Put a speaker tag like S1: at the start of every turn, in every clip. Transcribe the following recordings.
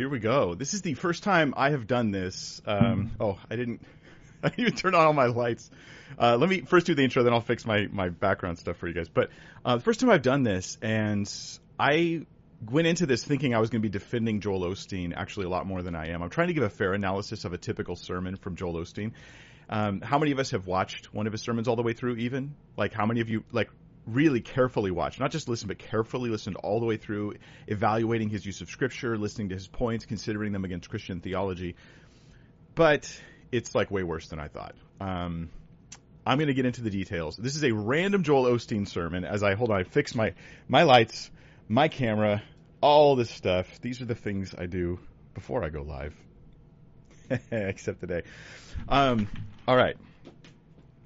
S1: here we go. This is the first time I have done this. Um, oh, I didn't. I didn't even turn on all my lights. Uh, let me first do the intro, then I'll fix my my background stuff for you guys. But uh, the first time I've done this, and I went into this thinking I was going to be defending Joel Osteen actually a lot more than I am. I'm trying to give a fair analysis of a typical sermon from Joel Osteen. Um, how many of us have watched one of his sermons all the way through? Even like how many of you like really carefully watch, not just listen, but carefully listened all the way through, evaluating his use of scripture, listening to his points, considering them against Christian theology. But it's like way worse than I thought. Um, I'm going to get into the details. This is a random Joel Osteen sermon. As I hold on, I fix my my lights, my camera, all this stuff. These are the things I do before I go live, except today. Um, all right.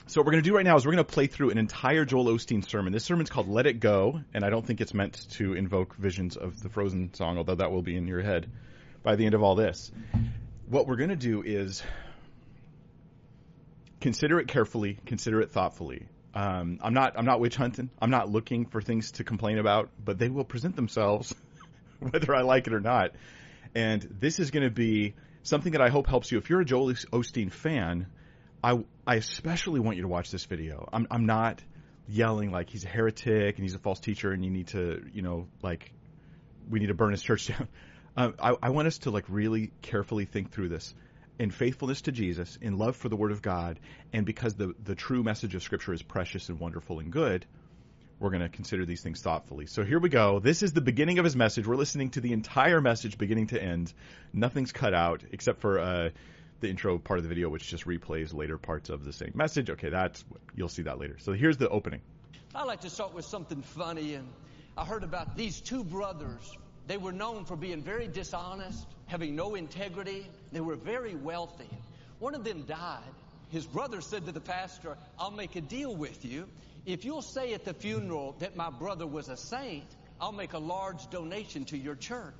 S1: So what we're going to do right now is we're going to play through an entire Joel Osteen sermon. This sermon's called "Let It Go," and I don't think it's meant to invoke visions of the Frozen song, although that will be in your head by the end of all this. What we're going to do is consider it carefully, consider it thoughtfully. Um, I'm not I'm not witch hunting. I'm not looking for things to complain about, but they will present themselves whether I like it or not. And this is going to be something that I hope helps you. If you're a Joel Osteen fan, I, I especially want you to watch this video. I'm, I'm not yelling like he's a heretic and he's a false teacher and you need to, you know, like we need to burn his church down. Uh, I, I want us to like really carefully think through this in faithfulness to Jesus, in love for the Word of God, and because the, the true message of Scripture is precious and wonderful and good, we're going to consider these things thoughtfully. So here we go. This is the beginning of his message. We're listening to the entire message, beginning to end. Nothing's cut out except for uh, the intro part of the video, which just replays later parts of the same message. Okay, that's you'll see that later. So here's the opening.
S2: I like to start with something funny, and I heard about these two brothers. They were known for being very dishonest, having no integrity. They were very wealthy. One of them died. His brother said to the pastor, I'll make a deal with you. If you'll say at the funeral that my brother was a saint, I'll make a large donation to your church.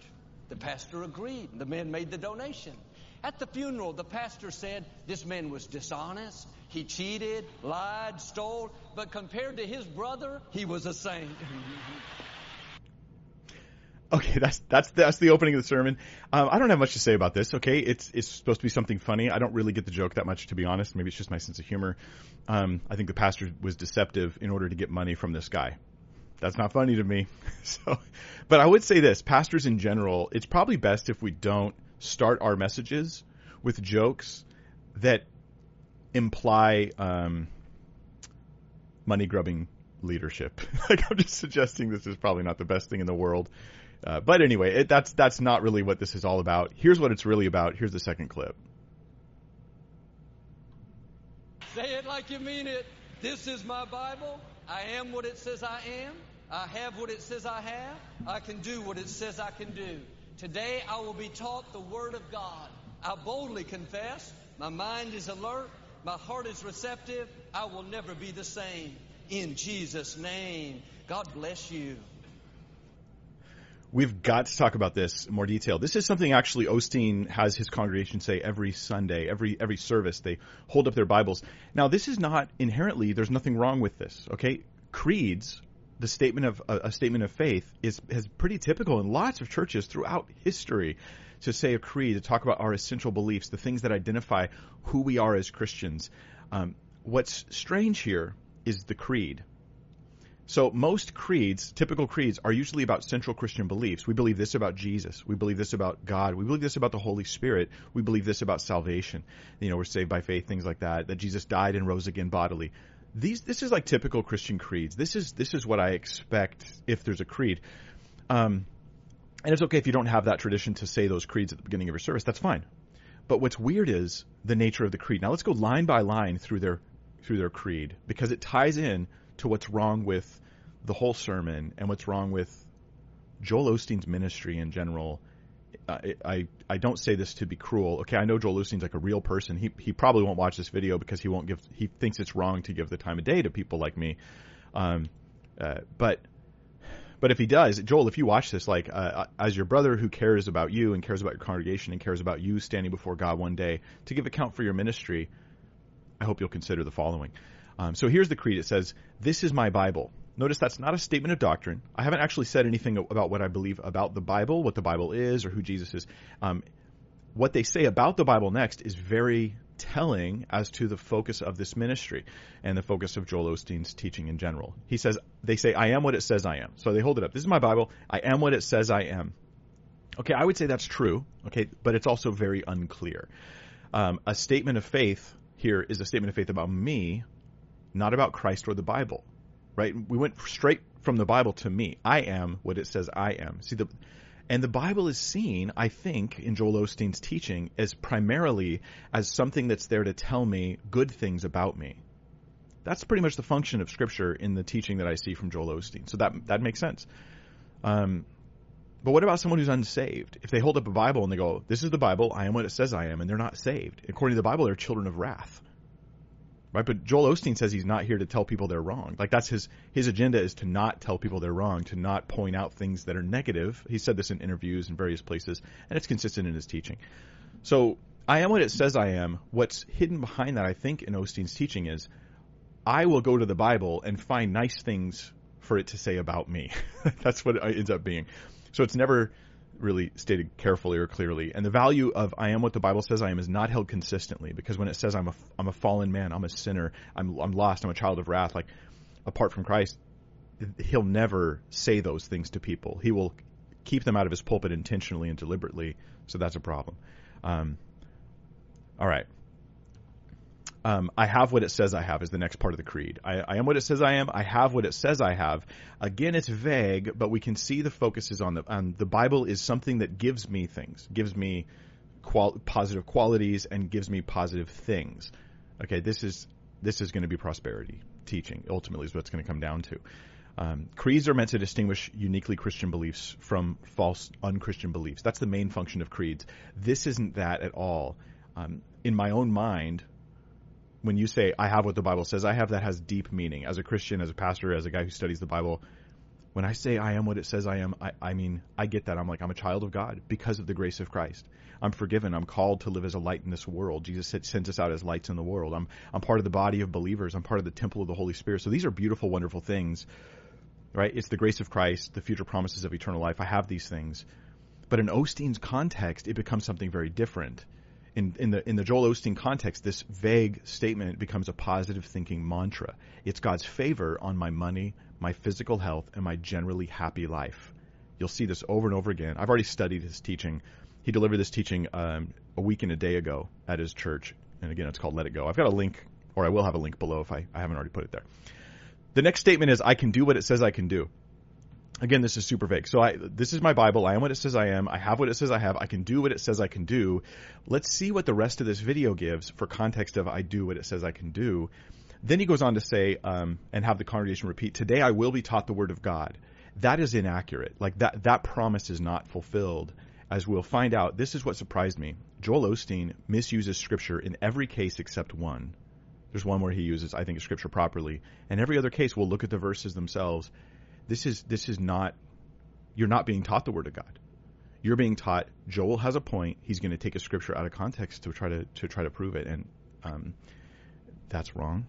S2: The pastor agreed. The man made the donation. At the funeral, the pastor said this man was dishonest. He cheated, lied, stole, but compared to his brother, he was a saint.
S1: Okay, that's that's that's the opening of the sermon. Um, I don't have much to say about this. Okay, it's it's supposed to be something funny. I don't really get the joke that much, to be honest. Maybe it's just my sense of humor. Um, I think the pastor was deceptive in order to get money from this guy. That's not funny to me. so, but I would say this: pastors in general, it's probably best if we don't start our messages with jokes that imply um, money grubbing leadership. like I'm just suggesting this is probably not the best thing in the world. Uh, but anyway, it, that's that's not really what this is all about. Here's what it's really about. Here's the second clip.
S2: Say it like you mean it. This is my Bible. I am what it says I am. I have what it says I have. I can do what it says I can do. Today I will be taught the Word of God. I boldly confess. My mind is alert. My heart is receptive. I will never be the same. In Jesus' name. God bless you.
S1: We've got to talk about this in more detail. This is something actually Osteen has his congregation say every Sunday, every every service. They hold up their Bibles. Now, this is not inherently. There's nothing wrong with this. Okay, creeds, the statement of a, statement of faith is is pretty typical in lots of churches throughout history. To say a creed, to talk about our essential beliefs, the things that identify who we are as Christians. Um, what's strange here is the creed so most creeds, typical creeds, are usually about central Christian beliefs. We believe this about Jesus. We believe this about God. We believe this about the Holy Spirit. We believe this about salvation. You know, we're saved by faith, things like that. That Jesus died and rose again bodily. These, this is like typical Christian creeds. This is this is what I expect if there's a creed. Um, and it's okay if you don't have that tradition to say those creeds at the beginning of your service. That's fine. But what's weird is the nature of the creed. Now let's go line by line through their through their creed because it ties in to what's wrong with the whole sermon and what's wrong with Joel Osteen's ministry in general. I, I don't say this to be cruel. Okay, I know Joel Osteen's like a real person. He he probably won't watch this video because he won't give. He thinks it's wrong to give the time of day to people like me. Um, uh, but but if he does, Joel, if you watch this, like uh, as your brother who cares about you and cares about your congregation and cares about you standing before God one day to give account for your ministry, I hope you'll consider the following. Um, so here's the creed. It says, This is my Bible. Notice that's not a statement of doctrine. I haven't actually said anything about what I believe about the Bible, what the Bible is, or who Jesus is. Um, what they say about the Bible next is very telling as to the focus of this ministry and the focus of Joel Osteen's teaching in general. He says, they say, I am what it says I am. So they hold it up. This is my Bible. I am what it says I am. Okay, I would say that's true. Okay, but it's also very unclear. Um, a statement of faith here is a statement of faith about me, not about Christ or the Bible. Right? We went straight from the Bible to me. I am what it says I am. See the and the Bible is seen, I think, in Joel Osteen's teaching as primarily as something that's there to tell me good things about me. That's pretty much the function of Scripture in the teaching that I see from Joel Osteen. So that that makes sense. Um, but what about someone who's unsaved? If they hold up a Bible and they go, "This is the Bible. I am what it says I am," and they're not saved, according to the Bible, they're children of wrath right? But Joel Osteen says he's not here to tell people they're wrong. Like that's his his agenda is to not tell people they're wrong, to not point out things that are negative. He said this in interviews in various places, and it's consistent in his teaching. So I am what it says I am. What's hidden behind that, I think, in Osteen's teaching is I will go to the Bible and find nice things for it to say about me. that's what it ends up being. So it's never really stated carefully or clearly. And the value of I am what the Bible says I am is not held consistently because when it says I'm a I'm a fallen man, I'm a sinner, I'm I'm lost, I'm a child of wrath, like apart from Christ, he'll never say those things to people. He will keep them out of his pulpit intentionally and deliberately. So that's a problem. Um, all right. Um, I have what it says I have is the next part of the creed. I, I, am what it says I am. I have what it says I have. Again, it's vague, but we can see the focus is on the on the Bible is something that gives me things, gives me qual- positive qualities, and gives me positive things. Okay, this is this is going to be prosperity teaching. Ultimately, is what it's going to come down to. Um, creeds are meant to distinguish uniquely Christian beliefs from false, unchristian beliefs. That's the main function of creeds. This isn't that at all. Um, in my own mind, when you say I have what the Bible says I have, that has deep meaning. As a Christian, as a pastor, as a guy who studies the Bible, when I say I am what it says I am, I, I mean I get that. I'm like I'm a child of God because of the grace of Christ. I'm forgiven. I'm called to live as a light in this world. Jesus sends us out as lights in the world. I'm I'm part of the body of believers. I'm part of the temple of the Holy Spirit. So these are beautiful, wonderful things, right? It's the grace of Christ, the future promises of eternal life. I have these things, but in Osteen's context, it becomes something very different in, in the in the Joel Osteen context, this vague statement becomes a positive thinking mantra. It's God's favor on my money, my physical health, and my generally happy life. You'll see this over and over again. I've already studied his teaching. He delivered this teaching um, a week and a day ago at his church, and again, it's called Let It Go. I've got a link, or I will have a link below if I, I haven't already put it there. The next statement is I can do what it says I can do again, this is super vague. So I, this is my Bible. I am what it says I am. I have what it says I have. I can do what it says I can do. Let's see what the rest of this video gives for context of I do what it says I can do. Then he goes on to say, um, and have the congregation repeat, today I will be taught the word of God. That is inaccurate. Like that, that promise is not fulfilled. As we'll find out, this is what surprised me. Joel Osteen misuses scripture in every case except one. There's one where he uses, I think, scripture properly. And every other case, we'll look at the verses themselves this is this is not you're not being taught the word of God. You're being taught Joel has a point. He's going to take a scripture out of context to try to to try to prove it, and um, that's wrong.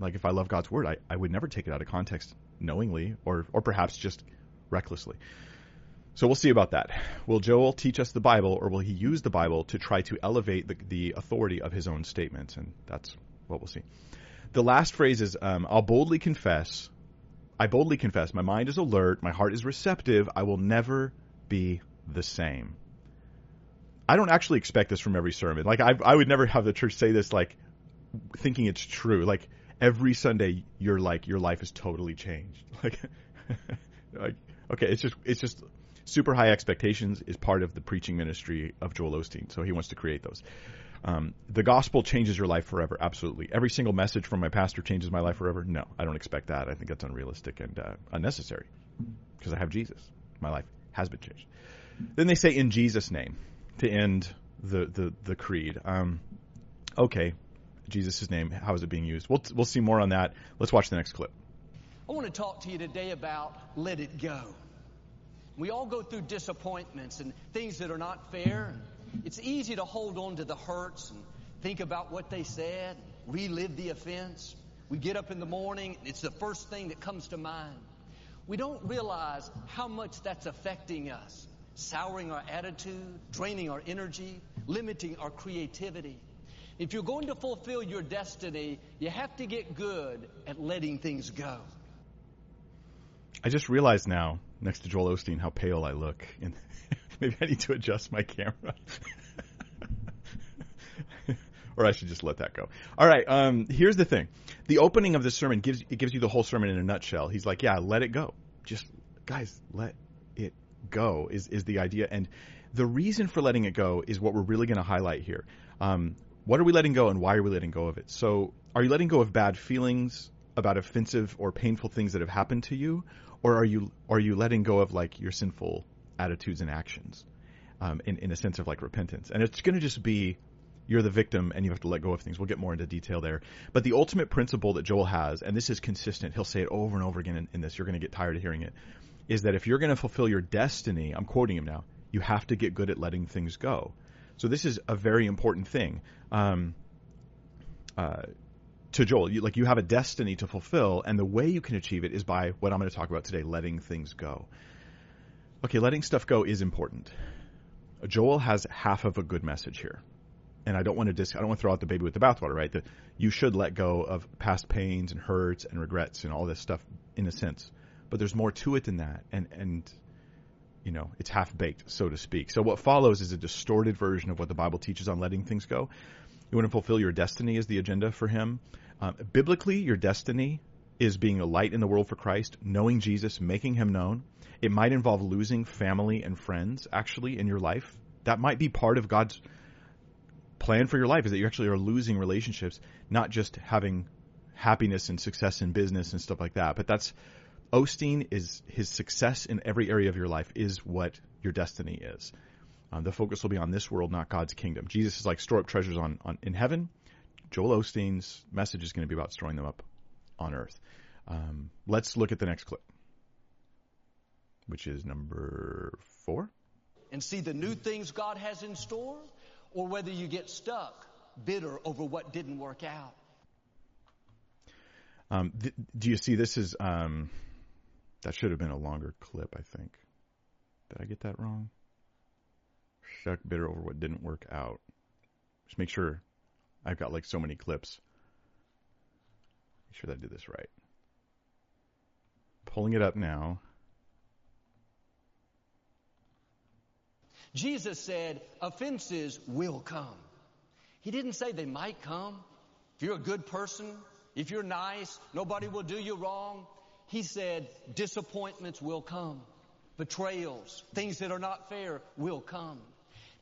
S1: Like if I love God's word, I, I would never take it out of context knowingly or or perhaps just recklessly. So we'll see about that. Will Joel teach us the Bible, or will he use the Bible to try to elevate the, the authority of his own statements? And that's what we'll see. The last phrase is, um, "I'll boldly confess I boldly confess, my mind is alert, my heart is receptive, I will never be the same. I don't actually expect this from every sermon. Like, I, I would never have the church say this, like, thinking it's true. Like, every Sunday, you're like, your life is totally changed. Like, like, okay, it's just, it's just super high expectations is part of the preaching ministry of Joel Osteen. So he wants to create those. Um, the gospel changes your life forever. Absolutely. Every single message from my pastor changes my life forever. No, I don't expect that. I think that's unrealistic and uh, unnecessary because I have Jesus. My life has been changed. Then they say in Jesus' name to end the the the creed. Um, okay, Jesus' name. How is it being used? We'll we'll see more on that. Let's watch the next clip.
S2: I want to talk to you today about let it go. We all go through disappointments and things that are not fair. It's easy to hold on to the hurts and think about what they said, relive the offense. We get up in the morning, it's the first thing that comes to mind. We don't realize how much that's affecting us, souring our attitude, draining our energy, limiting our creativity. If you're going to fulfill your destiny, you have to get good at letting things go.
S1: I just realized now, next to Joel Osteen, how pale I look. And maybe I need to adjust my camera. or I should just let that go. All right. Um, here's the thing: the opening of this sermon gives it gives you the whole sermon in a nutshell. He's like, "Yeah, let it go. Just guys, let it go." Is is the idea? And the reason for letting it go is what we're really going to highlight here. Um, what are we letting go, and why are we letting go of it? So, are you letting go of bad feelings about offensive or painful things that have happened to you, or are you are you letting go of like your sinful attitudes and actions, um, in in a sense of like repentance? And it's going to just be you're the victim and you have to let go of things. We'll get more into detail there. But the ultimate principle that Joel has, and this is consistent, he'll say it over and over again in, in this, you're going to get tired of hearing it, is that if you're going to fulfill your destiny, I'm quoting him now, you have to get good at letting things go. So this is a very important thing. Um, uh, to Joel, you, like you have a destiny to fulfill, and the way you can achieve it is by what I'm going to talk about today: letting things go. Okay, letting stuff go is important. Joel has half of a good message here and I don't want to dis- I don't want to throw out the baby with the bathwater, right? That you should let go of past pains and hurts and regrets and all this stuff in a sense. But there's more to it than that, and and you know it's half baked, so to speak. So what follows is a distorted version of what the Bible teaches on letting things go. You want to fulfill your destiny is the agenda for him. Um, biblically, your destiny is being a light in the world for Christ, knowing Jesus, making him known. It might involve losing family and friends actually in your life. That might be part of God's plan for your life is that you actually are losing relationships, not just having happiness and success in business and stuff like that. But that's Osteen is his success in every area of your life is what your destiny is. Um, the focus will be on this world, not God's kingdom. Jesus is like store up treasures on, on in heaven. Joel Osteen's message is going to be about storing them up on earth. Um, let's look at the next clip, which is number four.
S2: And see the new things God has in store or whether you get stuck bitter over what didn't work out.
S1: Um, th- do you see this is um, that should have been a longer clip, I think. Did I get that wrong? Stuck bitter over what didn't work out. Just make sure I've got like so many clips. Make sure that I did this right. Pulling it up now.
S2: Jesus said, offenses will come. He didn't say they might come. If you're a good person, if you're nice, nobody will do you wrong. He said, disappointments will come. Betrayals, things that are not fair will come.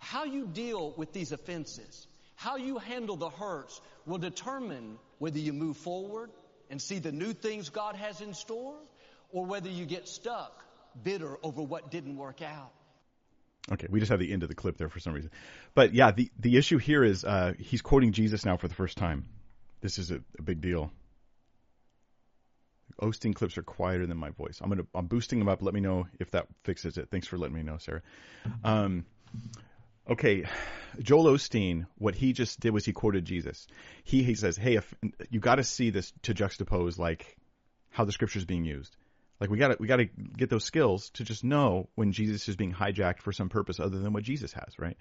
S2: How you deal with these offenses, how you handle the hurts will determine whether you move forward and see the new things God has in store or whether you get stuck bitter over what didn't work out.
S1: Okay, we just have the end of the clip there for some reason. But yeah, the, the issue here is uh, he's quoting Jesus now for the first time. This is a, a big deal. Osteen clips are quieter than my voice. I'm gonna I'm boosting them up. Let me know if that fixes it. Thanks for letting me know, Sarah. Um, okay, Joel Osteen, what he just did was he quoted Jesus. He he says, "Hey, if, you got to see this to juxtapose like how the scripture is being used." Like we got to we got to get those skills to just know when Jesus is being hijacked for some purpose other than what Jesus has, right?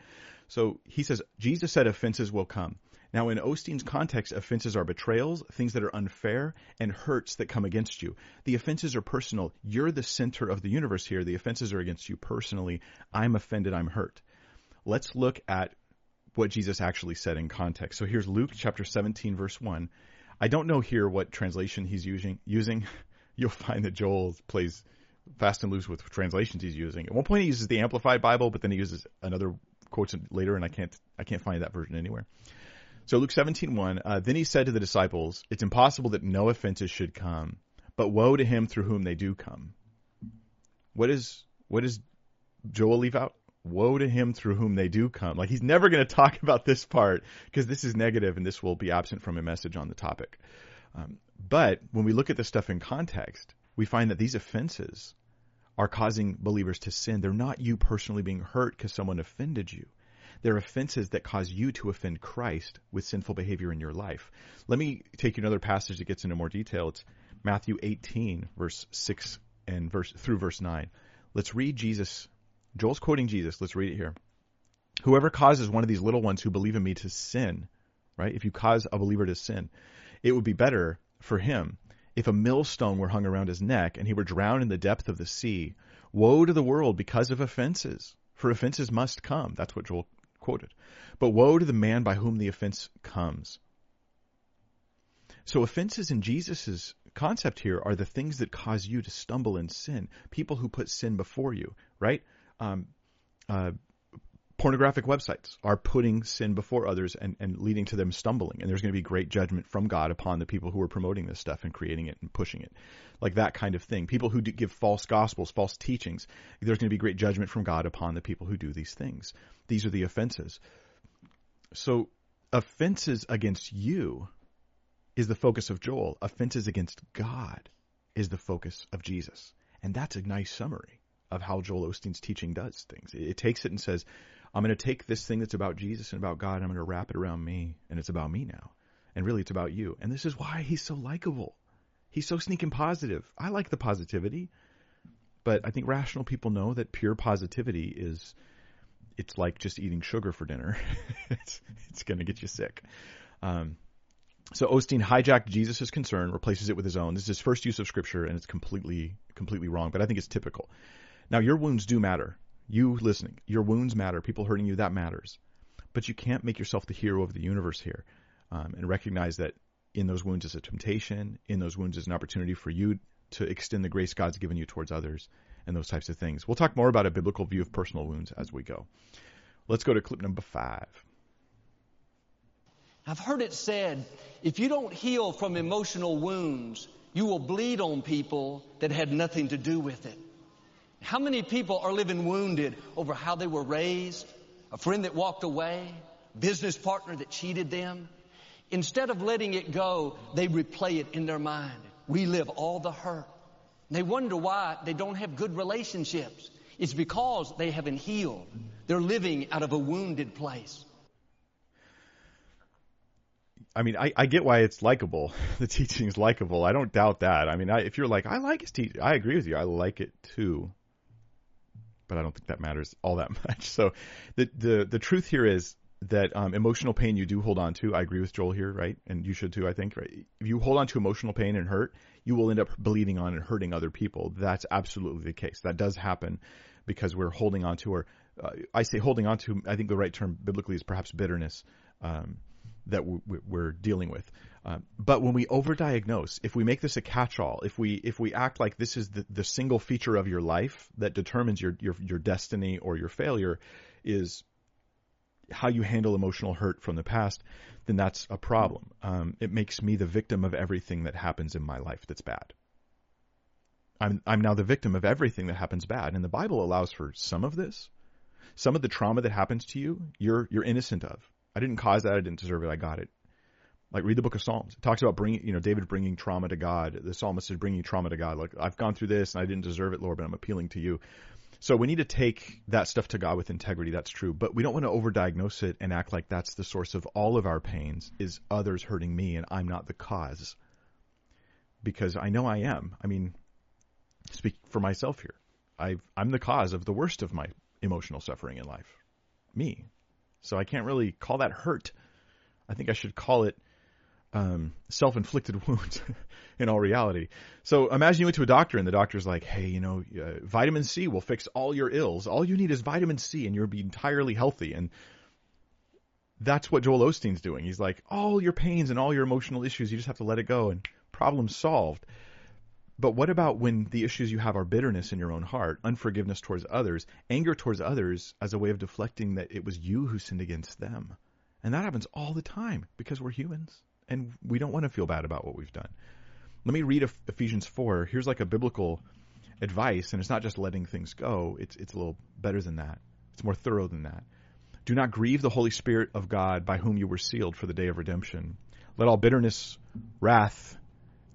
S1: So he says Jesus said offenses will come. Now in Osteen's context, offenses are betrayals, things that are unfair, and hurts that come against you. The offenses are personal. You're the center of the universe here. The offenses are against you personally. I'm offended. I'm hurt. Let's look at what Jesus actually said in context. So here's Luke chapter 17 verse 1. I don't know here what translation he's using using you'll find that Joel plays fast and loose with translations he's using. At one point, he uses the Amplified Bible, but then he uses another quotes later, and I can't I can't find that version anywhere. So Luke 17:1, uh, then he said to the disciples, "It's impossible that no offenses should come, but woe to him through whom they do come." What is what does Joel leave out? Woe to him through whom they do come. Like he's never going to talk about this part because this is negative and this will be absent from a message on the topic. Um, but when we look at this stuff in context, we find that these offenses are causing believers to sin. They're not you personally being hurt because someone offended you. They're offenses that cause you to offend Christ with sinful behavior in your life. Let me take you another passage that gets into more detail. It's Matthew 18, verse 6 and verse through verse 9. Let's read Jesus. Joel's quoting Jesus. Let's read it here. Whoever causes one of these little ones who believe in me to sin, right? If you cause a believer to sin, it would be better for him if a millstone were hung around his neck and he were drowned in the depth of the sea. Woe to the world because of offenses, for offenses must come. That's what Joel quoted. But woe to the man by whom the offense comes. So offenses in Jesus' concept here are the things that cause you to stumble in sin. People who put sin before you, right? Um, uh, pornographic websites are putting sin before others and, and leading to them stumbling. And there's going to be great judgment from God upon the people who are promoting this stuff and creating it and pushing it. Like that kind of thing. People who give false gospels, false teachings, there's going to be great judgment from God upon the people who do these things. These are the offenses. So offenses against you is the focus of Joel. Offenses against God is the focus of Jesus. And that's a nice summary of how Joel Osteen's teaching does things. It takes it and says, I'm going to take this thing that's about Jesus and about God and I'm going to wrap it around me and it's about me now. And really it's about you. And this is why he's so likable. He's so sneaking positive. I like the positivity, but I think rational people know that pure positivity is it's like just eating sugar for dinner. it's it's going to get you sick. Um, so Osteen hijacked Jesus' concern, replaces it with his own. This is his first use of scripture, and it's completely completely wrong. But I think it's typical. Now your wounds do matter. You listening, your wounds matter. People hurting you, that matters. But you can't make yourself the hero of the universe here um, and recognize that in those wounds is a temptation. In those wounds is an opportunity for you to extend the grace God's given you towards others and those types of things. We'll talk more about a biblical view of personal wounds as we go. Let's go to clip number five.
S2: I've heard it said if you don't heal from emotional wounds, you will bleed on people that had nothing to do with it. How many people are living wounded over how they were raised, a friend that walked away, business partner that cheated them? Instead of letting it go, they replay it in their mind, relive all the hurt. They wonder why they don't have good relationships. It's because they haven't healed. They're living out of a wounded place.
S1: I mean, I, I get why it's likable. The teaching is likable. I don't doubt that. I mean, I, if you're like, I like his teaching, I agree with you. I like it too but I don't think that matters all that much. So the the the truth here is that um, emotional pain you do hold on to. I agree with Joel here, right? And you should too, I think. Right? If you hold on to emotional pain and hurt, you will end up bleeding on and hurting other people. That's absolutely the case. That does happen because we're holding on to, or uh, I say holding on to. I think the right term biblically is perhaps bitterness. Um, that we're dealing with. Um, but when we overdiagnose, if we make this a catch-all, if we if we act like this is the, the single feature of your life that determines your, your your destiny or your failure, is how you handle emotional hurt from the past, then that's a problem. Um, it makes me the victim of everything that happens in my life that's bad. I'm I'm now the victim of everything that happens bad, and the Bible allows for some of this. Some of the trauma that happens to you, you're you're innocent of. I didn't cause that. I didn't deserve it. I got it. Like read the book of Psalms. It talks about bringing, you know, David bringing trauma to God. The psalmist is bringing trauma to God. Like I've gone through this and I didn't deserve it, Lord, but I'm appealing to you. So we need to take that stuff to God with integrity. That's true, but we don't want to overdiagnose it and act like that's the source of all of our pains. Is others hurting me and I'm not the cause? Because I know I am. I mean, speak for myself here. i I'm the cause of the worst of my emotional suffering in life. Me. So I can't really call that hurt. I think I should call it um, self-inflicted wounds in all reality. So imagine you went to a doctor and the doctor's like, "Hey, you know, uh, vitamin C will fix all your ills. All you need is vitamin C, and you'll be entirely healthy." And that's what Joel Osteen's doing. He's like, all your pains and all your emotional issues, you just have to let it go, and problem solved. But what about when the issues you have are bitterness in your own heart, unforgiveness towards others, anger towards others as a way of deflecting that it was you who sinned against them? And that happens all the time because we're humans and we don't want to feel bad about what we've done. Let me read Ephesians 4. Here's like a biblical advice, and it's not just letting things go, it's, it's a little better than that. It's more thorough than that. Do not grieve the Holy Spirit of God by whom you were sealed for the day of redemption. Let all bitterness, wrath,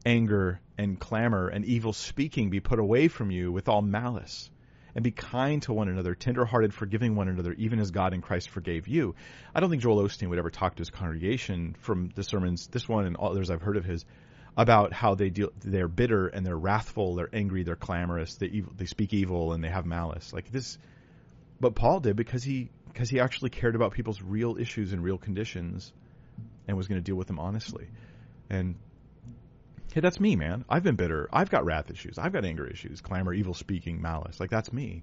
S1: anger and clamor and evil speaking be put away from you with all malice. And be kind to one another, tenderhearted, forgiving one another, even as God in Christ forgave you. I don't think Joel Osteen would ever talk to his congregation from the sermons, this one and others I've heard of his, about how they deal, they're bitter and they're wrathful, they're angry, they're clamorous, they evil, they speak evil and they have malice. Like this, but Paul did because he because he actually cared about people's real issues and real conditions, and was going to deal with them honestly. And hey, that's me, man. I've been bitter. I've got wrath issues. I've got anger issues, clamor, evil speaking, malice. Like that's me.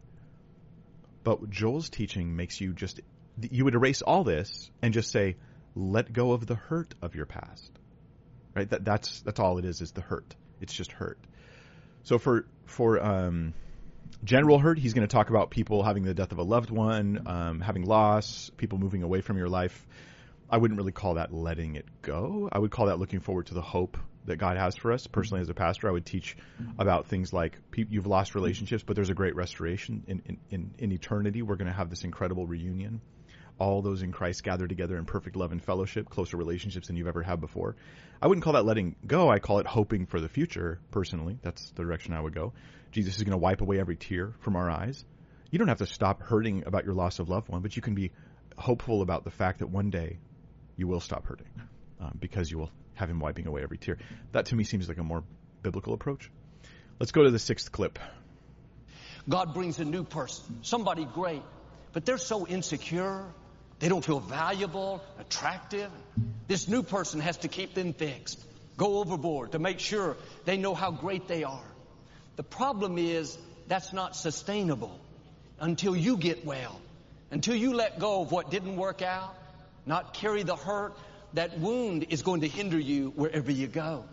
S1: But Joel's teaching makes you just you would erase all this and just say, let go of the hurt of your past. Right? That that's that's all it is is the hurt. It's just hurt. So for for um, general hurt, he's going to talk about people having the death of a loved one, um, having loss, people moving away from your life. I wouldn't really call that letting it go. I would call that looking forward to the hope that God has for us. Personally, as a pastor, I would teach about things like you've lost relationships, but there's a great restoration in, in, in, in eternity. We're going to have this incredible reunion. All those in Christ gather together in perfect love and fellowship, closer relationships than you've ever had before. I wouldn't call that letting go. I call it hoping for the future, personally. That's the direction I would go. Jesus is going to wipe away every tear from our eyes. You don't have to stop hurting about your loss of loved one, but you can be hopeful about the fact that one day you will stop hurting um, because you will have him wiping away every tear. That to me seems like a more biblical approach. Let's go to the sixth clip.
S2: God brings a new person, somebody great, but they're so insecure. They don't feel valuable, attractive. This new person has to keep them fixed, go overboard to make sure they know how great they are. The problem is that's not sustainable until you get well, until you let go of what didn't work out, not carry the hurt. That wound is going to hinder you wherever you go.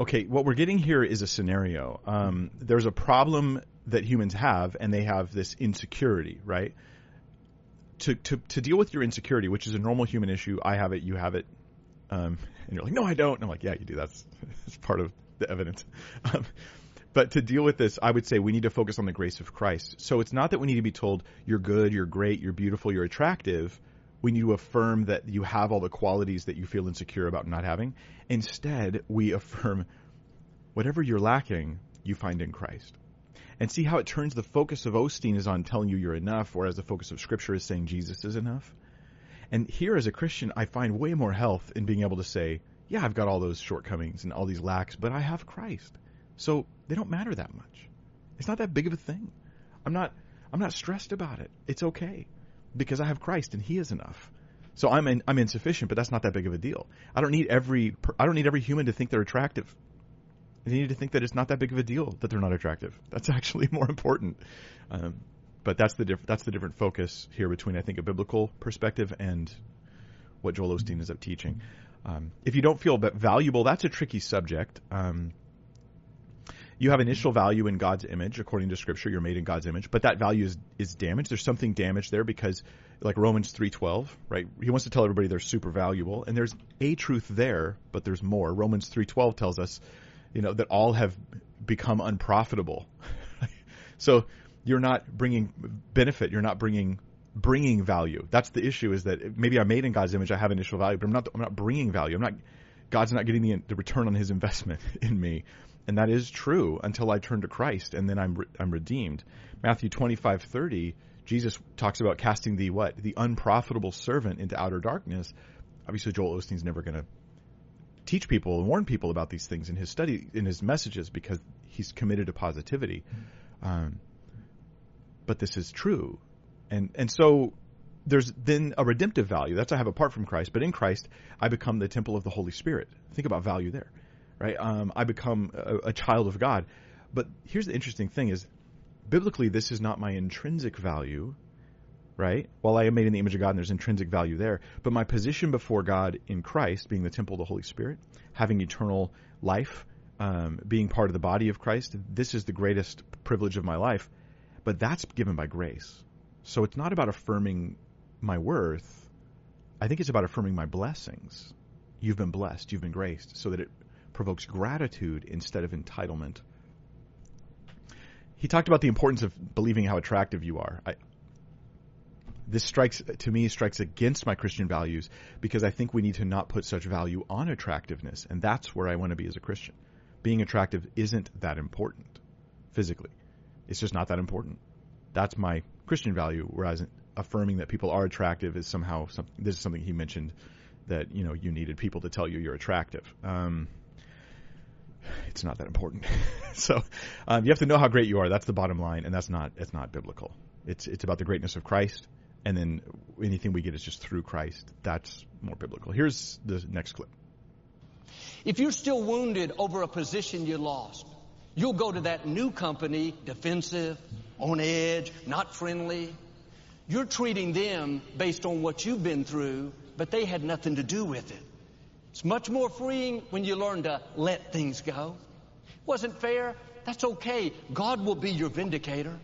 S1: Okay, what we're getting here is a scenario. Um, there's a problem that humans have, and they have this insecurity, right? To, to, to deal with your insecurity, which is a normal human issue, I have it, you have it, um, and you're like, no, I don't. And I'm like, yeah, you do. That's, that's part of the evidence. Um, but to deal with this, I would say we need to focus on the grace of Christ. So it's not that we need to be told you're good, you're great, you're beautiful, you're attractive. We need to affirm that you have all the qualities that you feel insecure about not having. Instead, we affirm whatever you're lacking, you find in Christ. And see how it turns the focus of Osteen is on telling you you're enough, whereas the focus of Scripture is saying Jesus is enough. And here, as a Christian, I find way more health in being able to say, yeah, I've got all those shortcomings and all these lacks, but I have Christ. So they don't matter that much. It's not that big of a thing. I'm not I'm not stressed about it. It's okay because I have Christ and he is enough. So I'm in, I'm insufficient, but that's not that big of a deal. I don't need every I don't need every human to think they're attractive. They need to think that it's not that big of a deal that they're not attractive. That's actually more important. Um, but that's the diff- that's the different focus here between I think a biblical perspective and what Joel Osteen is up teaching. Um, if you don't feel valuable, that's a tricky subject. Um, you have initial value in God's image, according to Scripture. You're made in God's image, but that value is is damaged. There's something damaged there because, like Romans three twelve, right? He wants to tell everybody they're super valuable, and there's a truth there, but there's more. Romans three twelve tells us, you know, that all have become unprofitable. so you're not bringing benefit. You're not bringing bringing value. That's the issue. Is that maybe I'm made in God's image. I have initial value, but I'm not. I'm not bringing value. I'm not. God's not getting the, the return on His investment in me, and that is true until I turn to Christ, and then I'm re- I'm redeemed. Matthew twenty five thirty. Jesus talks about casting the what the unprofitable servant into outer darkness. Obviously, Joel Osteen's never going to teach people and warn people about these things in his study in his messages because he's committed to positivity. Um, but this is true and and so there's then a redemptive value. That's I have apart from Christ, but in Christ I become the temple of the Holy Spirit. Think about value there, right? Um, I become a, a child of God. But here's the interesting thing: is biblically this is not my intrinsic value, right? While I am made in the image of God, and there's intrinsic value there, but my position before God in Christ, being the temple of the Holy Spirit, having eternal life, um, being part of the body of Christ, this is the greatest privilege of my life. But that's given by grace so it's not about affirming my worth. I think it's about affirming my blessings. You've been blessed, you've been graced, so that it provokes gratitude instead of entitlement. He talked about the importance of believing how attractive you are. I, this strikes to me strikes against my Christian values because I think we need to not put such value on attractiveness, and that's where I want to be as a Christian. Being attractive isn't that important physically. It's just not that important. That's my Christian value. Whereas affirming that people are attractive is somehow some, this is something he mentioned that you know you needed people to tell you you're attractive. Um, it's not that important. so um, you have to know how great you are. That's the bottom line, and that's not it's not biblical. It's it's about the greatness of Christ, and then anything we get is just through Christ. That's more biblical. Here's the next clip.
S2: If you're still wounded over a position you lost, you'll go to that new company defensive, on edge, not friendly. You're treating them based on what you've been through, but they had nothing to do with it. It's much more freeing when you learn to let things go. It wasn't fair? That's okay. God will be your vindicator.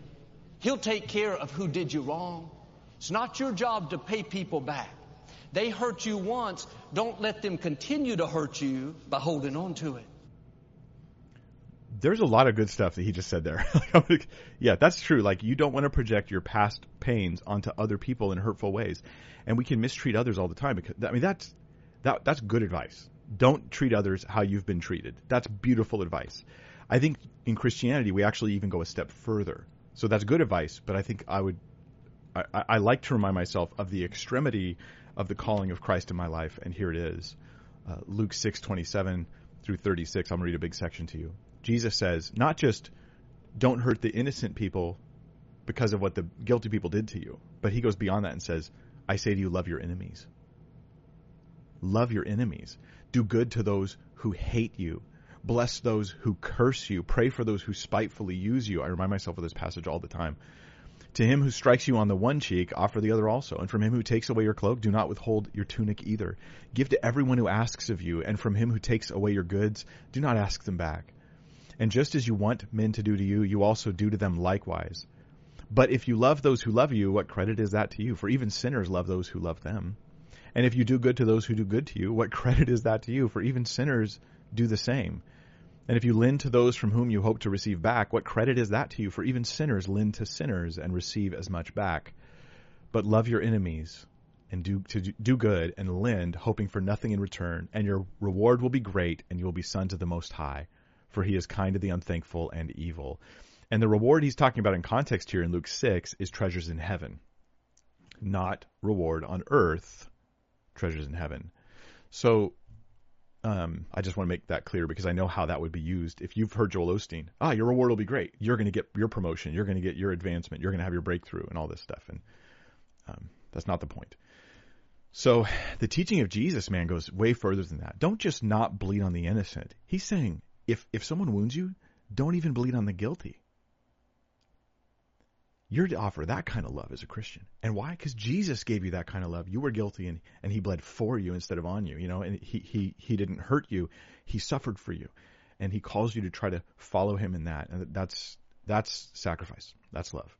S2: He'll take care of who did you wrong. It's not your job to pay people back. They hurt you once. Don't let them continue to hurt you by holding on to it.
S1: There's a lot of good stuff that he just said there. yeah, that's true. Like, you don't want to project your past pains onto other people in hurtful ways. And we can mistreat others all the time because, I mean, that's that that's good advice. Don't treat others how you've been treated. That's beautiful advice. I think in Christianity we actually even go a step further. So that's good advice, but I think I would I, I like to remind myself of the extremity of the calling of Christ in my life, and here it is. Uh, Luke six twenty seven through thirty six. I'm gonna read a big section to you. Jesus says, not just don't hurt the innocent people because of what the guilty people did to you, but he goes beyond that and says, I say to you, love your enemies. Love your enemies. Do good to those who hate you. Bless those who curse you. Pray for those who spitefully use you. I remind myself of this passage all the time. To him who strikes you on the one cheek, offer the other also. And from him who takes away your cloak, do not withhold your tunic either. Give to everyone who asks of you. And from him who takes away your goods, do not ask them back. And just as you want men to do to you, you also do to them likewise. But if you love those who love you, what credit is that to you? For even sinners love those who love them. And if you do good to those who do good to you, what credit is that to you? For even sinners do the same. And if you lend to those from whom you hope to receive back, what credit is that to you? For even sinners lend to sinners and receive as much back. But love your enemies and do to do good and lend, hoping for nothing in return, and your reward will be great, and you will be sons of the Most High, for He is kind to the unthankful and evil. And the reward he's talking about in context here in Luke six is treasures in heaven, not reward on earth treasures in heaven. So um, I just want to make that clear because I know how that would be used. If you've heard Joel Osteen, ah, your reward will be great. You're going to get your promotion. You're going to get your advancement. You're going to have your breakthrough and all this stuff. And um, that's not the point. So the teaching of Jesus, man, goes way further than that. Don't just not bleed on the innocent. He's saying if if someone wounds you, don't even bleed on the guilty. You're to offer that kind of love as a Christian. And why? Because Jesus gave you that kind of love. You were guilty and, and he bled for you instead of on you, you know, and he, he, he didn't hurt you. He suffered for you. And he calls you to try to follow him in that. And that's, that's sacrifice. That's love.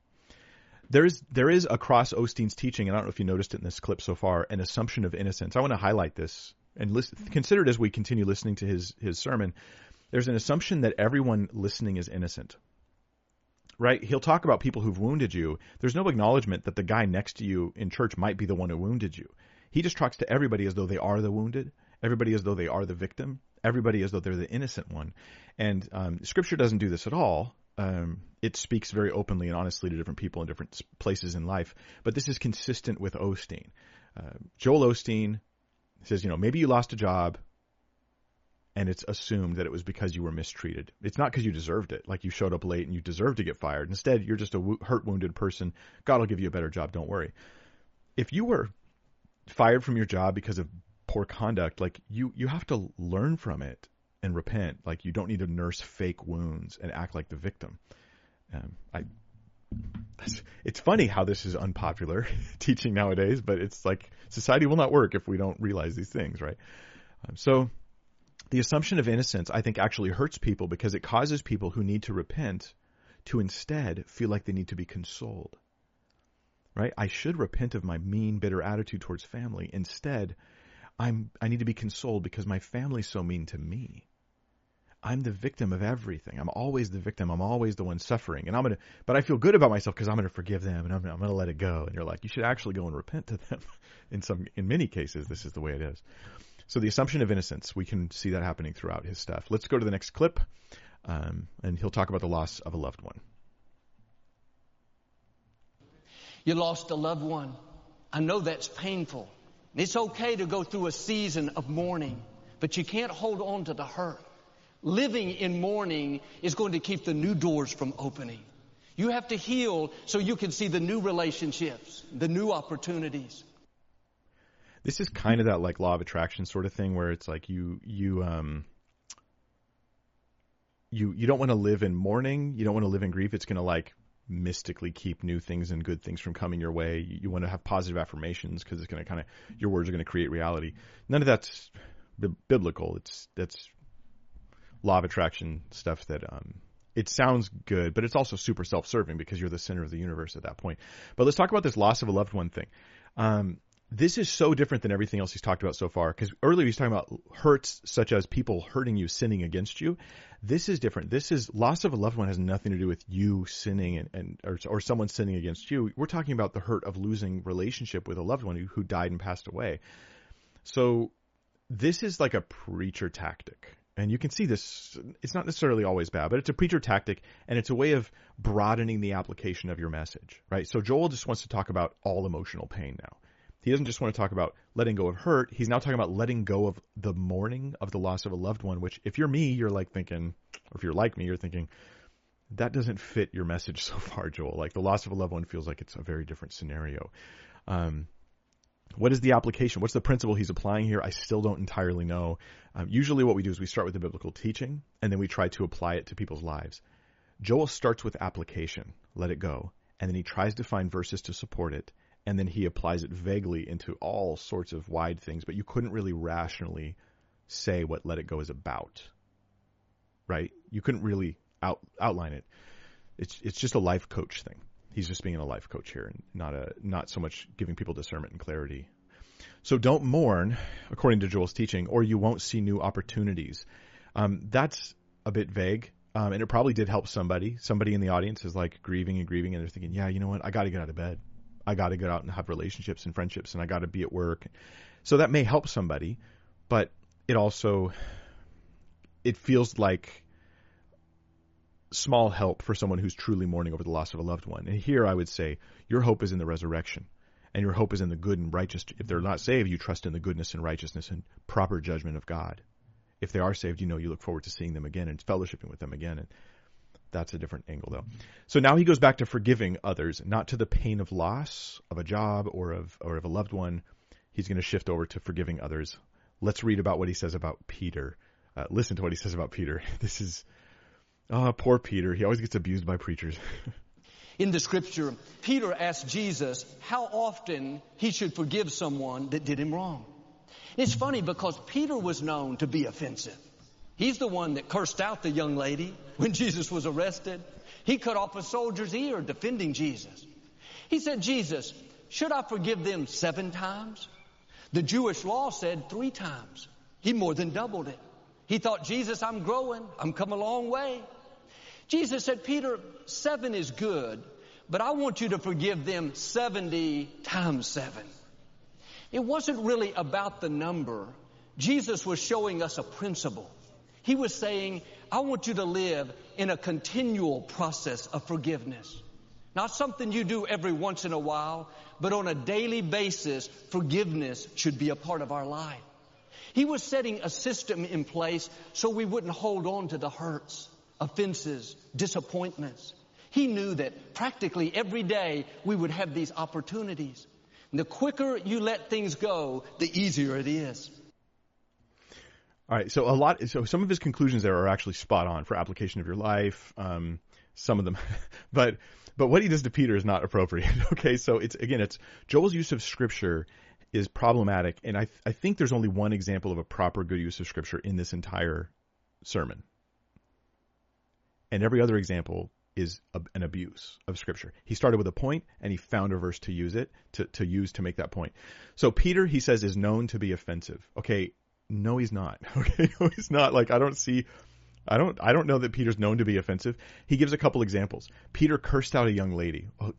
S1: There is, there is across Osteen's teaching, and I don't know if you noticed it in this clip so far, an assumption of innocence. I want to highlight this and listen, consider it as we continue listening to his, his sermon. There's an assumption that everyone listening is innocent right? He'll talk about people who've wounded you. There's no acknowledgement that the guy next to you in church might be the one who wounded you. He just talks to everybody as though they are the wounded, everybody as though they are the victim, everybody as though they're the innocent one. And um, Scripture doesn't do this at all. Um, it speaks very openly and honestly to different people in different places in life. But this is consistent with Osteen. Uh, Joel Osteen says, you know, maybe you lost a job, and it's assumed that it was because you were mistreated. It's not because you deserved it, like you showed up late and you deserve to get fired. Instead, you're just a hurt, wounded person. God will give you a better job. Don't worry. If you were fired from your job because of poor conduct, like you, you have to learn from it and repent. Like you don't need to nurse fake wounds and act like the victim. Um, I, it's funny how this is unpopular teaching nowadays, but it's like society will not work if we don't realize these things, right? Um, so the assumption of innocence, I think, actually hurts people because it causes people who need to repent to instead feel like they need to be consoled. Right? I should repent of my mean, bitter attitude towards family. Instead, I'm I need to be consoled because my family's so mean to me. I'm the victim of everything. I'm always the victim. I'm always the one suffering. And I'm gonna, but I feel good about myself because I'm gonna forgive them and I'm, I'm gonna let it go. And you're like, you should actually go and repent to them. in some, in many cases, this is the way it is. So the assumption of innocence, we can see that happening throughout his stuff. Let's go to the next clip, um, and he'll talk about the loss of a loved one.
S2: You lost a loved one. I know that's painful. It's okay to go through a season of mourning, but you can't hold on to the hurt. Living in mourning is going to keep the new doors from opening. You have to heal so you can see the new relationships, the new opportunities.
S1: This is kind of that like law of attraction sort of thing where it's like you you um you you don't want to live in mourning, you don't want to live in grief. It's going to like mystically keep new things and good things from coming your way. You, you want to have positive affirmations because it's going to kind of your words are going to create reality. None of that's b- biblical. It's that's law of attraction stuff that um it sounds good, but it's also super self-serving because you're the center of the universe at that point. But let's talk about this loss of a loved one thing. Um, this is so different than everything else he's talked about so far. Because earlier he's talking about hurts such as people hurting you, sinning against you. This is different. This is loss of a loved one has nothing to do with you sinning and, and or, or someone sinning against you. We're talking about the hurt of losing relationship with a loved one who, who died and passed away. So this is like a preacher tactic. And you can see this, it's not necessarily always bad, but it's a preacher tactic and it's a way of broadening the application of your message, right? So Joel just wants to talk about all emotional pain now. He doesn't just want to talk about letting go of hurt. He's now talking about letting go of the mourning of the loss of a loved one, which if you're me, you're like thinking, or if you're like me, you're thinking, that doesn't fit your message so far, Joel. Like the loss of a loved one feels like it's a very different scenario. Um, what is the application? What's the principle he's applying here? I still don't entirely know. Um, usually, what we do is we start with the biblical teaching and then we try to apply it to people's lives. Joel starts with application, let it go, and then he tries to find verses to support it and then he applies it vaguely into all sorts of wide things, but you couldn't really rationally say what Let It Go is about. Right? You couldn't really out, outline it. It's it's just a life coach thing. He's just being a life coach here, and not a not so much giving people discernment and clarity. So don't mourn, according to Joel's teaching, or you won't see new opportunities. Um, that's a bit vague. Um, and it probably did help somebody. Somebody in the audience is like grieving and grieving, and they're thinking, "Yeah, you know what? I got to get out of bed. I got to get out and have relationships and friendships and I got to be at work. So that may help somebody, but it also it feels like small help for someone who's truly mourning over the loss of a loved one. And here I would say your hope is in the resurrection and your hope is in the good and righteous. If they're not saved, you trust in the goodness and righteousness and proper judgment of God. If they are saved, you know you look forward to seeing them again and fellowshipping with them again. And that's a different angle, though. So now he goes back to forgiving others, not to the pain of loss of a job or of or of a loved one. He's going to shift over to forgiving others. Let's read about what he says about Peter. Uh, listen to what he says about Peter. This is, oh, poor Peter. He always gets abused by preachers.
S2: In the scripture, Peter asked Jesus how often he should forgive someone that did him wrong. It's funny because Peter was known to be offensive. He's the one that cursed out the young lady when Jesus was arrested. He cut off a soldier's ear defending Jesus. He said, Jesus, should I forgive them seven times? The Jewish law said three times. He more than doubled it. He thought, Jesus, I'm growing. I'm come a long way. Jesus said, Peter, seven is good, but I want you to forgive them 70 times seven. It wasn't really about the number. Jesus was showing us a principle. He was saying, I want you to live in a continual process of forgiveness. Not something you do every once in a while, but on a daily basis, forgiveness should be a part of our life. He was setting a system in place so we wouldn't hold on to the hurts, offenses, disappointments. He knew that practically every day we would have these opportunities. And the quicker you let things go, the easier it is.
S1: All right, so a lot, so some of his conclusions there are actually spot on for application of your life. Um, some of them, but but what he does to Peter is not appropriate. Okay, so it's again, it's Joel's use of scripture is problematic, and I I think there's only one example of a proper good use of scripture in this entire sermon, and every other example is a, an abuse of scripture. He started with a point and he found a verse to use it to to use to make that point. So Peter, he says, is known to be offensive. Okay, no, he's not. Okay, no, he's not. Like I don't see. I don't. I don't know that Peter's known to be offensive. He gives a couple examples. Peter cursed out a young lady. Oh,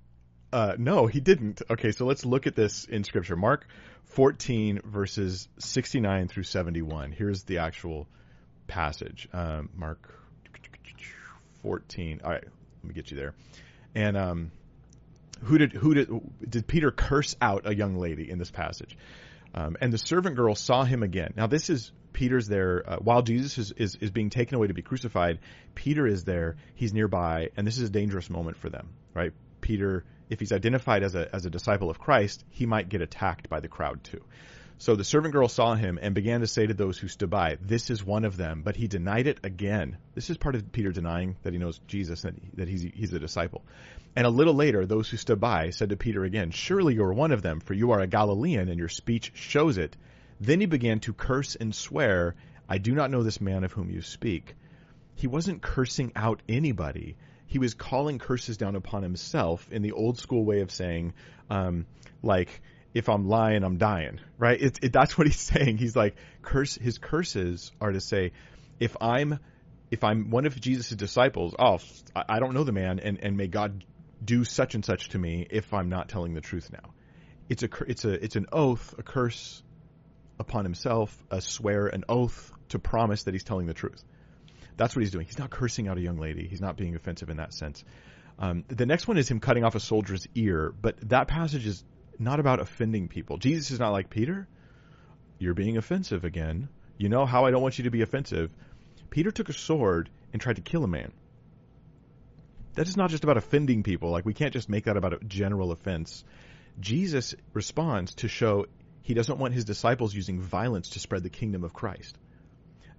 S1: uh, no, he didn't. Okay, so let's look at this in Scripture. Mark 14 verses 69 through 71. Here's the actual passage. Um, Mark 14. All right, let me get you there. And um, who did who did did Peter curse out a young lady in this passage? Um, and the servant girl saw him again. Now this is Peter's there uh, while Jesus is, is is being taken away to be crucified. Peter is there. He's nearby, and this is a dangerous moment for them, right? Peter, if he's identified as a as a disciple of Christ, he might get attacked by the crowd too. So the servant girl saw him and began to say to those who stood by, This is one of them. But he denied it again. This is part of Peter denying that he knows Jesus, that, that he's, he's a disciple. And a little later, those who stood by said to Peter again, Surely you are one of them, for you are a Galilean, and your speech shows it. Then he began to curse and swear, I do not know this man of whom you speak. He wasn't cursing out anybody. He was calling curses down upon himself in the old school way of saying, um, like, if I'm lying, I'm dying, right? It, it, that's what he's saying. He's like, curse, his curses are to say, if I'm, if I'm one of Jesus' disciples, oh, I don't know the man, and, and may God do such and such to me if I'm not telling the truth now. It's a, it's a, it's an oath, a curse upon himself, a swear, an oath to promise that he's telling the truth. That's what he's doing. He's not cursing out a young lady. He's not being offensive in that sense. Um, the next one is him cutting off a soldier's ear, but that passage is not about offending people. Jesus is not like Peter. You're being offensive again. You know how I don't want you to be offensive. Peter took a sword and tried to kill a man. That is not just about offending people. Like we can't just make that about a general offense. Jesus responds to show he doesn't want his disciples using violence to spread the kingdom of Christ.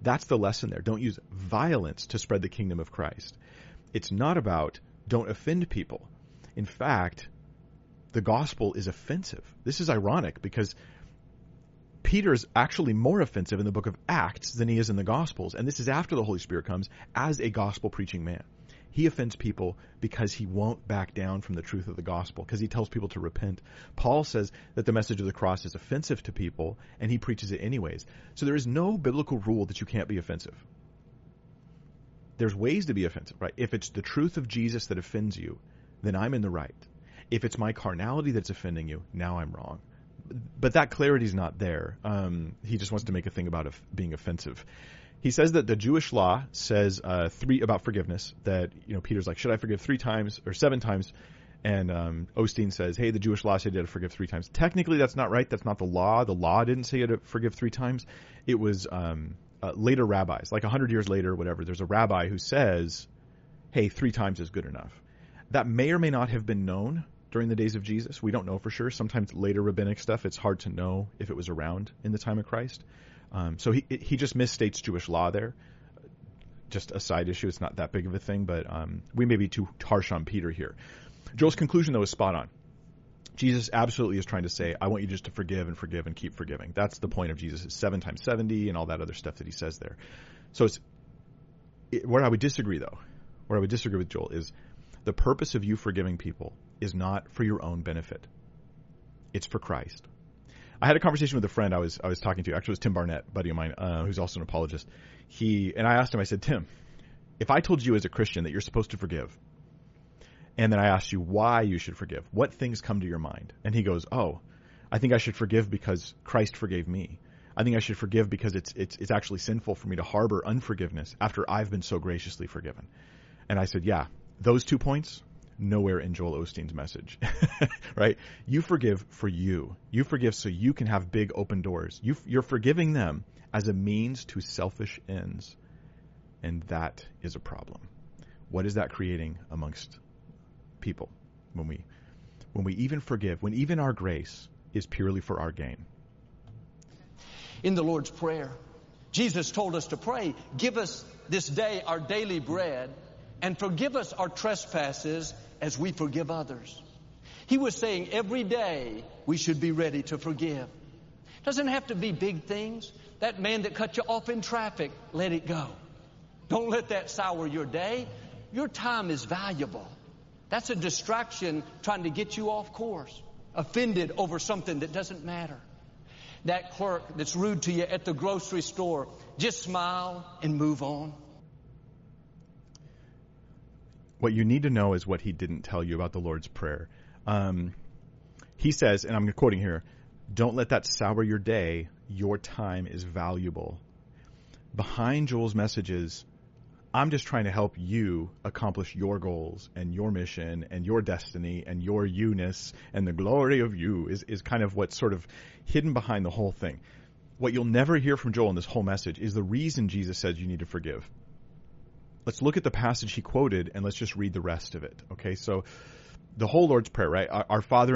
S1: That's the lesson there. Don't use violence to spread the kingdom of Christ. It's not about don't offend people. In fact, the gospel is offensive. This is ironic because Peter is actually more offensive in the book of Acts than he is in the Gospels. And this is after the Holy Spirit comes as a gospel preaching man. He offends people because he won't back down from the truth of the gospel, because he tells people to repent. Paul says that the message of the cross is offensive to people, and he preaches it anyways. So there is no biblical rule that you can't be offensive. There's ways to be offensive, right? If it's the truth of Jesus that offends you, then I'm in the right. If it's my carnality that's offending you, now I'm wrong. But that clarity is not there. Um, he just wants to make a thing about being offensive. He says that the Jewish law says uh, three about forgiveness. That you know, Peter's like, should I forgive three times or seven times? And um, Osteen says, hey, the Jewish law said you had to forgive three times. Technically, that's not right. That's not the law. The law didn't say you had to forgive three times. It was um, uh, later rabbis, like a hundred years later, whatever. There's a rabbi who says, hey, three times is good enough. That may or may not have been known during the days of Jesus. We don't know for sure. Sometimes later rabbinic stuff, it's hard to know if it was around in the time of Christ. Um, so he he just misstates Jewish law there. Just a side issue. It's not that big of a thing, but um, we may be too harsh on Peter here. Joel's conclusion though is spot on. Jesus absolutely is trying to say, I want you just to forgive and forgive and keep forgiving. That's the point of Jesus. Seven times seventy and all that other stuff that he says there. So it's it, where I would disagree though. Where I would disagree with Joel is the purpose of you forgiving people is not for your own benefit. It's for Christ. I had a conversation with a friend I was I was talking to. Actually, it was Tim Barnett, buddy of mine, uh, who's also an apologist. He and I asked him. I said, Tim, if I told you as a Christian that you're supposed to forgive, and then I asked you why you should forgive, what things come to your mind? And he goes, Oh, I think I should forgive because Christ forgave me. I think I should forgive because it's it's it's actually sinful for me to harbor unforgiveness after I've been so graciously forgiven. And I said, Yeah, those two points nowhere in Joel Osteen's message, right? You forgive for you. You forgive so you can have big open doors. You, you're forgiving them as a means to selfish ends. And that is a problem. What is that creating amongst people when we, when we even forgive, when even our grace is purely for our gain?
S2: In the Lord's Prayer, Jesus told us to pray, give us this day our daily bread and forgive us our trespasses as we forgive others. He was saying every day we should be ready to forgive. Doesn't have to be big things. That man that cut you off in traffic, let it go. Don't let that sour your day. Your time is valuable. That's a distraction trying to get you off course. Offended over something that doesn't matter. That clerk that's rude to you at the grocery store, just smile and move on.
S1: What you need to know is what he didn't tell you about the Lord's Prayer. Um, he says, and I'm quoting here, don't let that sour your day. Your time is valuable. Behind Joel's messages, I'm just trying to help you accomplish your goals and your mission and your destiny and your you-ness and the glory of you is, is kind of what's sort of hidden behind the whole thing. What you'll never hear from Joel in this whole message is the reason Jesus says you need to forgive. Let's look at the passage he quoted and let's just read the rest of it. Okay, so the whole Lord's Prayer, right? Our, our Father